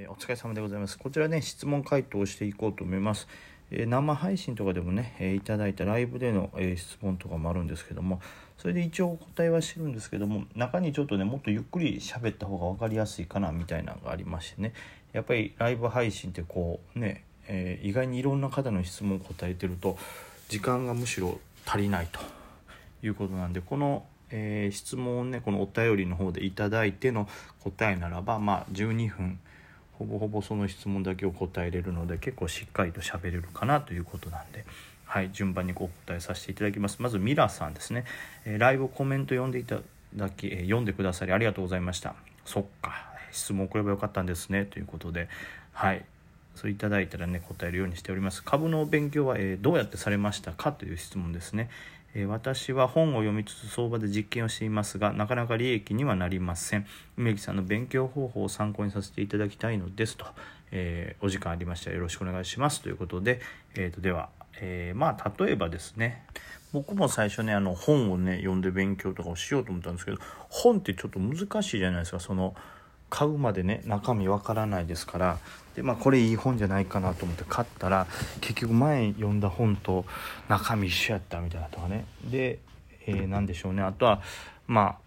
えー、お疲れ様でございます。こちらね、質問回答をしていこうと思います。えー、生配信とかでもね、えー、いただいたライブでの、え質問とかもあるんですけども、それで一応お答えはしてるんですけども、中にちょっとね、もっとゆっくり喋った方が分かりやすいかなみたいなのがありましてね、やっぱりライブ配信ってこうね、え意外にいろんな方の質問を答えてると、時間がむしろ足りないということなんで、このえ、質問をねこのお便りの方でいただいての答えならばまあ12分ほぼほぼその質問だけを答えれるので結構しっかりと喋れるかなということなんで、はい、順番にお答えさせていただきます。まずミラさんですね、えー、ライブコメント読んでいただき、えー、読んでくださりありがとうございました。そっか質問送ればよかったんですね。ということではい。そういただいたらね答えるようにしております。株の勉強は、えー、どうやってされましたか？という質問ですね。私は本を読みつつ相場で実験をしていますがなかなか利益にはなりません。梅木さんの勉強方法を参考にさせていただきたいのですと、えー、お時間ありましたらよろしくお願いします。ということで、えーと、では、えー、まあ例えばですね僕も最初ねあの本をね読んで勉強とかをしようと思ったんですけど本ってちょっと難しいじゃないですか。その買うまでね中身わからないですからで、まあ、これいい本じゃないかなと思って買ったら結局前読んだ本と中身一緒やったみたいなとかねで、えー、何でしょうねあとはま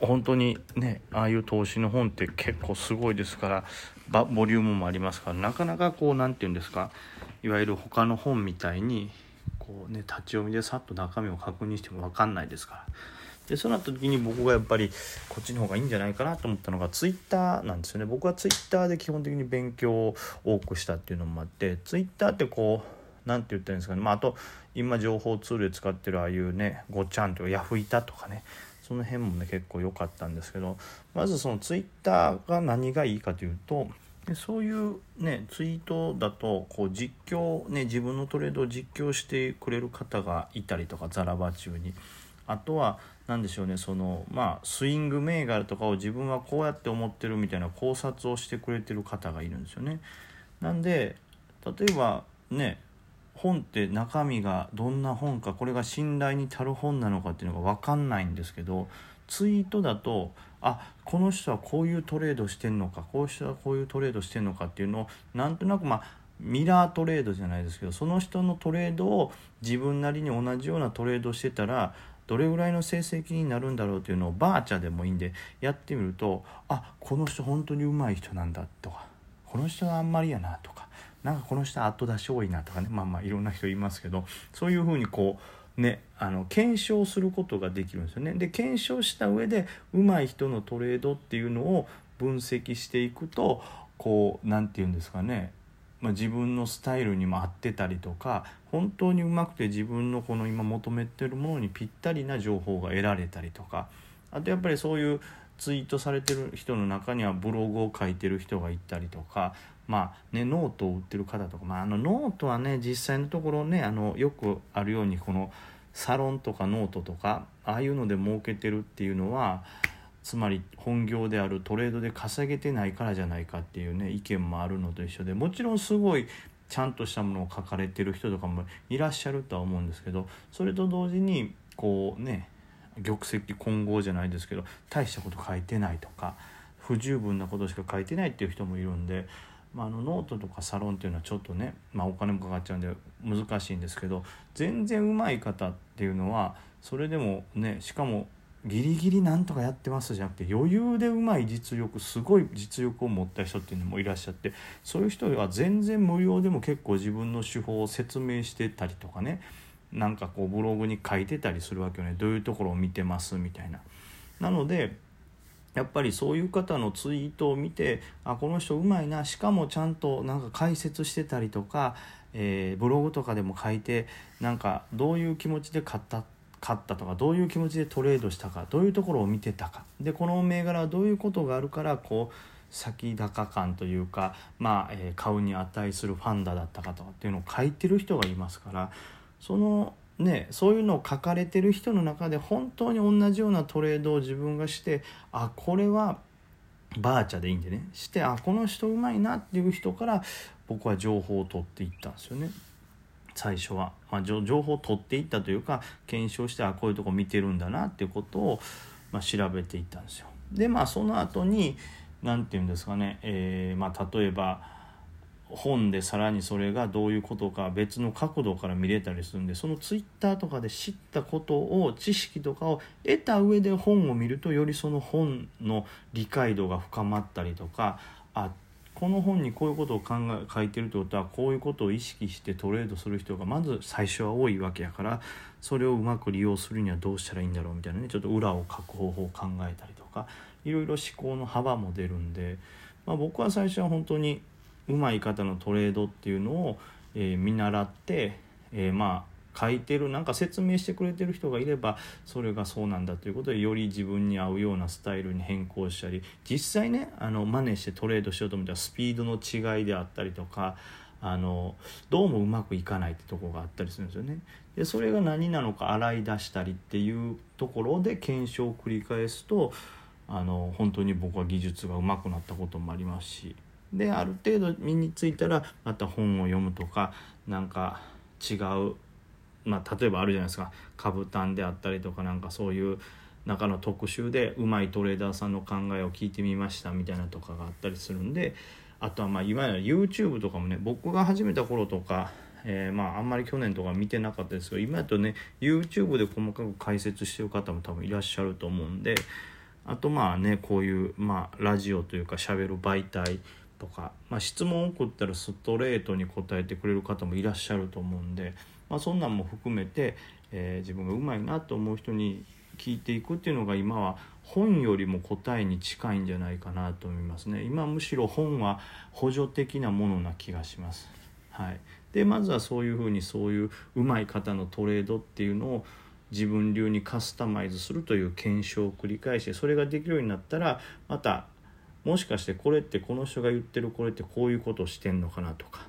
あ本当にねああいう投資の本って結構すごいですからボリュームもありますからなかなかこう何て言うんですかいわゆる他の本みたいにこうね立ち読みでさっと中身を確認しても分かんないですから。でそうなった時に僕がやっぱりこっちの方がいいんじゃないかなと思ったのがツイッターなんですよね。僕はツイッターで基本的に勉強を多くしたっていうのもあってツイッターってこう何て言ったらいいんですかね、まあ、あと今情報ツールで使ってるああいうねごちゃんとかヤフイタとかね。その辺もね結構良かったんですけどまずそのツイッターが何がいいかというとでそういうねツイートだとこう実況ね自分のトレードを実況してくれる方がいたりとかザラバ中に。あとは何でしょうねそのまあスイング銘柄とかを自分はこうやって思ってるみたいな考察をしてくれてる方がいるんですよね。なんで例えばね本って中身がどんな本かこれが信頼に足る本なのかっていうのが分かんないんですけどツイートだとあこの人はこういうトレードしてんのかこういう人はこういうトレードしてんのかっていうのをなんとなくまあミラートレードじゃないですけどその人のトレードを自分なりに同じようなトレードしてたらどれぐらいの成績になるんだろうというのをバーチャでもいいんでやってみるとあこの人本当にうまい人なんだとかこの人はあんまりやなとかなんかこの人後出し多いなとかねまあまあいろんな人いますけどそういうふうにこうねあの検証することができるんですよね。で検証した上で上手い人のトレードっていうのを分析していくとこう何て言うんですかねまあ、自分のスタイルにも合ってたりとか本当にうまくて自分のこの今求めてるものにぴったりな情報が得られたりとかあとやっぱりそういうツイートされてる人の中にはブログを書いてる人がいたりとかまあねノートを売ってる方とか、まあ、あのノートはね実際のところねあのよくあるようにこのサロンとかノートとかああいうので儲けてるっていうのはつまり本業であるトレードで稼げてないからじゃないかっていうね意見もあるのと一緒でもちろんすごいちゃんとしたものを書かれてる人とかもいらっしゃるとは思うんですけどそれと同時にこうね玉石混合じゃないですけど大したこと書いてないとか不十分なことしか書いてないっていう人もいるんで、まあ、あのノートとかサロンっていうのはちょっとね、まあ、お金もかかっちゃうんで難しいんですけど全然うまい方っていうのはそれでもねしかもギリギリなんとかやってますじゃなくて余裕でうまい実力すごい実力を持った人っていうのもいらっしゃってそういう人は全然無料でも結構自分の手法を説明してたりとかねなんかこうブログに書いてたりするわけよねどういうところを見てますみたいな。なのでやっぱりそういう方のツイートを見てあこの人うまいなしかもちゃんとなんか解説してたりとか、えー、ブログとかでも書いてなんかどういう気持ちで買ったって買ったとかどういう気持ちでトレードしたかどういうところを見てたかでこの銘柄はどういうことがあるからこう先高感というか、まあえー、買うに値するファンダだったかとかっていうのを書いてる人がいますからそのねそういうのを書かれてる人の中で本当に同じようなトレードを自分がしてあこれはバーチャでいいんでねしてあこの人うまいなっていう人から僕は情報を取っていったんですよね。最初は、まあ、情報を取っていったというか検証してあこういうとこ見てるんだなっていうことを、まあ、調べていったんですよ。でまあその後に何て言うんですかね、えー、まあ、例えば本でさらにそれがどういうことか別の角度から見れたりするんでそのツイッターとかで知ったことを知識とかを得た上で本を見るとよりその本の理解度が深まったりとかあってこの本にこういうことを考え書いてるってことはこういうことを意識してトレードする人がまず最初は多いわけやからそれをうまく利用するにはどうしたらいいんだろうみたいなねちょっと裏を書く方法を考えたりとかいろいろ思考の幅も出るんで、まあ、僕は最初は本当にうまい方のトレードっていうのを、えー、見習って、えー、まあ書いてるなんか説明してくれてる人がいればそれがそうなんだということでより自分に合うようなスタイルに変更したり実際ねあの真似してトレードしようと思ったらスピードの違いであったりとかあのどうもうまくいかないってとこがあったりするんですよね。でそれが何なのか洗い出したりっていうところで検証を繰り返すとあの本当に僕は技術が上手くなったこともありますしである程度身についたらまた本を読むとかなんか違う、まあ、例えばあるじゃないですか。株単であったりとかなんかそういう中の特集でうまいトレーダーさんの考えを聞いてみましたみたいなとかがあったりするんであとはまあいわゆる YouTube とかもね僕が始めた頃とかえー、まああんまり去年とか見てなかったですけど今だとね YouTube で細かく解説してる方も多分いらっしゃると思うんであとまあねこういう、まあ、ラジオというかしゃべる媒体とか、まあ、質問を送ったらストレートに答えてくれる方もいらっしゃると思うんで、まあ、そんなんも含めて、えー、自分がうまいなと思う人に聞いていくっていうのが今は本よりも答えに近いんじゃないかなと思いますね今むしろ本は補助的なものな気がします。はい、でまずはそういうふうにそういううまい方のトレードっていうのを自分流にカスタマイズするという検証を繰り返してそれができるようになったらまたもしかしてこれってこの人が言ってるこれってこういうことをしてんのかなとか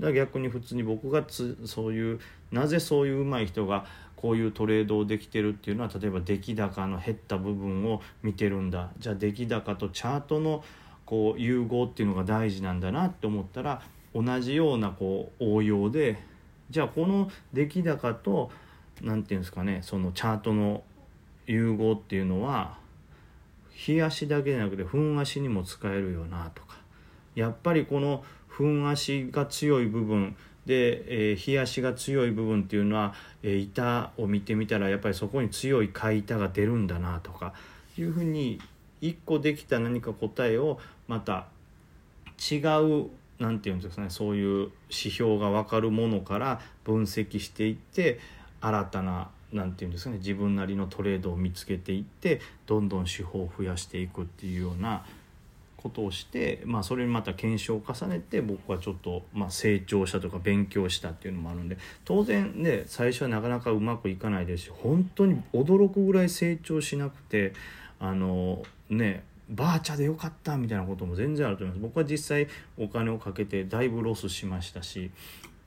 だから逆に普通に僕がそういうなぜそういう上手い人がこういうトレードをできてるっていうのは例えば出来高の減った部分を見てるんだ。じゃあ出来高とチャートのこう融合っていうのが大事なんだなって思ったら同じようなこう応用でじゃあこの出来高と何て言うんですかねそのチャートの融合っていうのは日足だけじゃなくて分足にも使えるよなとか。やっぱりこの分足が強い部分で、えー、日足が強い部分っていうのは、えー、板を見てみたらやっぱりそこに強い買い板が出るんだなとかいうふうに一個できた何か答えをまた違う何て言うんですかねそういう指標が分かるものから分析していって新たな何て言うんですかね自分なりのトレードを見つけていってどんどん手法を増やしていくっていうようなことをして、まあ、それにまた検証を重ねて僕はちょっと、まあ、成長したとか勉強したっていうのもあるんで当然ね最初はなかなかうまくいかないですし本当に驚くぐらい成長しなくてあのねバーチャでよかったみたいなことも全然あると思います。僕は実際お金をかけてだいぶロスしましたし、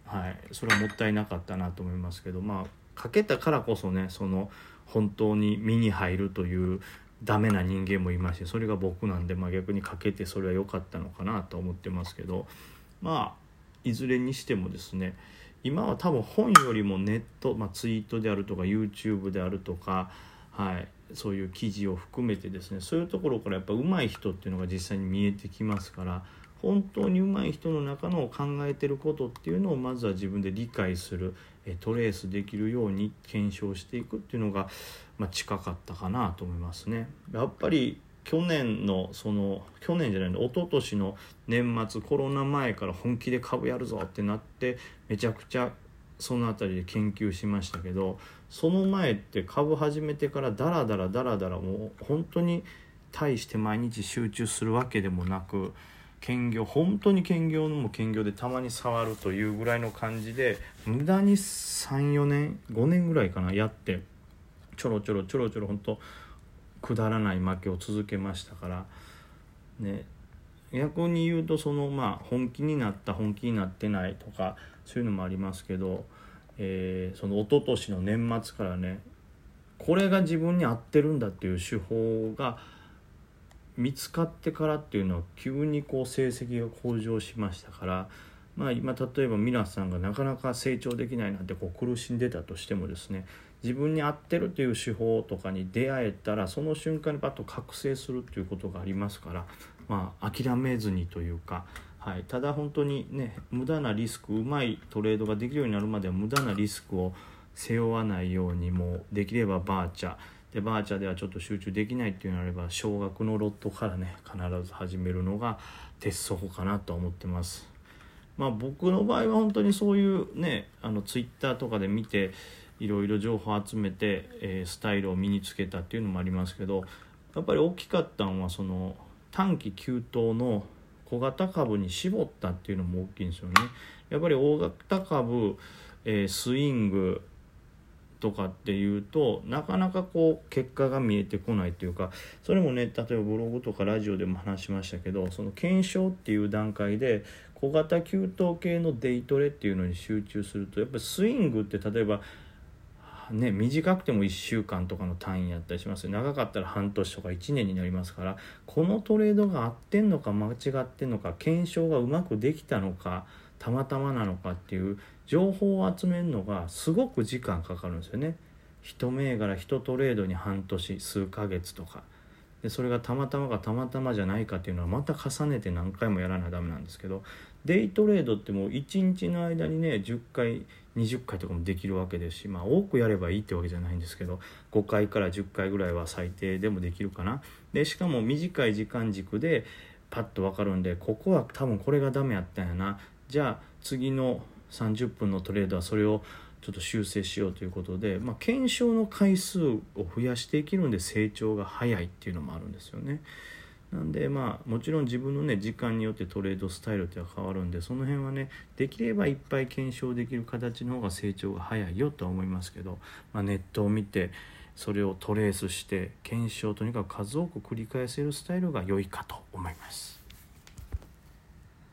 はい、それはもったいなかったなと思いますけどまあかけたからこそねその本当に身に入るというダメな人間もいますしそれが僕なんで、まあ、逆にかけてそれは良かったのかなと思ってますけど。まあいずれにしてもですね今は多分本よりもネット、まあ、ツイートであるとか YouTube であるとか、はい、そういう記事を含めてですねそういうところからやっぱ上手い人っていうのが実際に見えてきますから本当に上手い人の中の考えてることっていうのをまずは自分で理解するトレースできるように検証していくっていうのが、まあ、近かったかなと思いますね。やっぱり去年のその去年じゃないの一昨年の年末コロナ前から本気で株やるぞってなってめちゃくちゃその辺りで研究しましたけどその前って株始めてからダラダラダラダラもう本当に対して毎日集中するわけでもなく兼業本当に兼業のも兼業でたまに触るというぐらいの感じで無駄に34年5年ぐらいかなやってちょろちょろちょろちょろ本当くだらない負けを続けましたからね逆に言うとそのまあ本気になった本気になってないとかそういうのもありますけど、えー、その一昨年の年末からねこれが自分に合ってるんだっていう手法が見つかってからっていうのは急にこう成績が向上しましたからまあ今例えば皆さんがなかなか成長できないなんてこう苦しんでたとしてもですね自分に合ってるという手法とかに出会えたらその瞬間にパッと覚醒するっていうことがありますからまあ、諦めずにというか、はい、ただ本当にね無駄なリスクうまいトレードができるようになるまでは無駄なリスクを背負わないようにもできればバーチャーでバーチャではちょっと集中できないっていうのであれば少額のロットからね必ず始めるのが鉄則かなと思ってます。まあ、僕の場合は本当にそういうねあのツイッターとかで見ていろいろ情報を集めて、えー、スタイルを身につけたっていうのもありますけどやっぱり大きかったのはその短期急騰の小型株に絞ったっていうのも大きいんですよね。やっぱり大型株、えー、スイングとかっていうとなかなかこう結果が見えてこないというかそれもね例えばブログとかラジオでも話しましたけどその検証っていう段階で小型給湯系のデイトレっていうのに集中するとやっぱりスイングって例えばね、短くても1週間とかの単位やったりします長かったら半年とか1年になりますからこのトレードが合ってんのか間違ってんのか検証がうまくできたのかたまたまなのかっていう情報を集めるのがすごく時間かかるんですよね。一銘柄一トレードに半年数ヶ月とか。でそれがたまたまかたまたまじゃないかっていうのはまた重ねて何回もやらないとダメなんですけどデイトレードってもう1日の間にね10回20回とかもできるわけですしまあ多くやればいいってわけじゃないんですけど5回から10回ぐらいは最低でもできるかな。でしかも短い時間軸でパッと分かるんでここは多分これがダメやったんやな。じゃあ次の30分のトレードはそれをちょっと修正しようということで、まあ、検証の回数を増やしていけるんで成長が早いっていうのもあるんですよね。なんでまあもちろん自分のね時間によってトレードスタイルっては変わるんでその辺はねできればいっぱい検証できる形の方が成長が早いよとは思いますけど、まあ、ネットを見てそれをトレースして検証とにかく数多く繰り返せるスタイルが良いかと思います。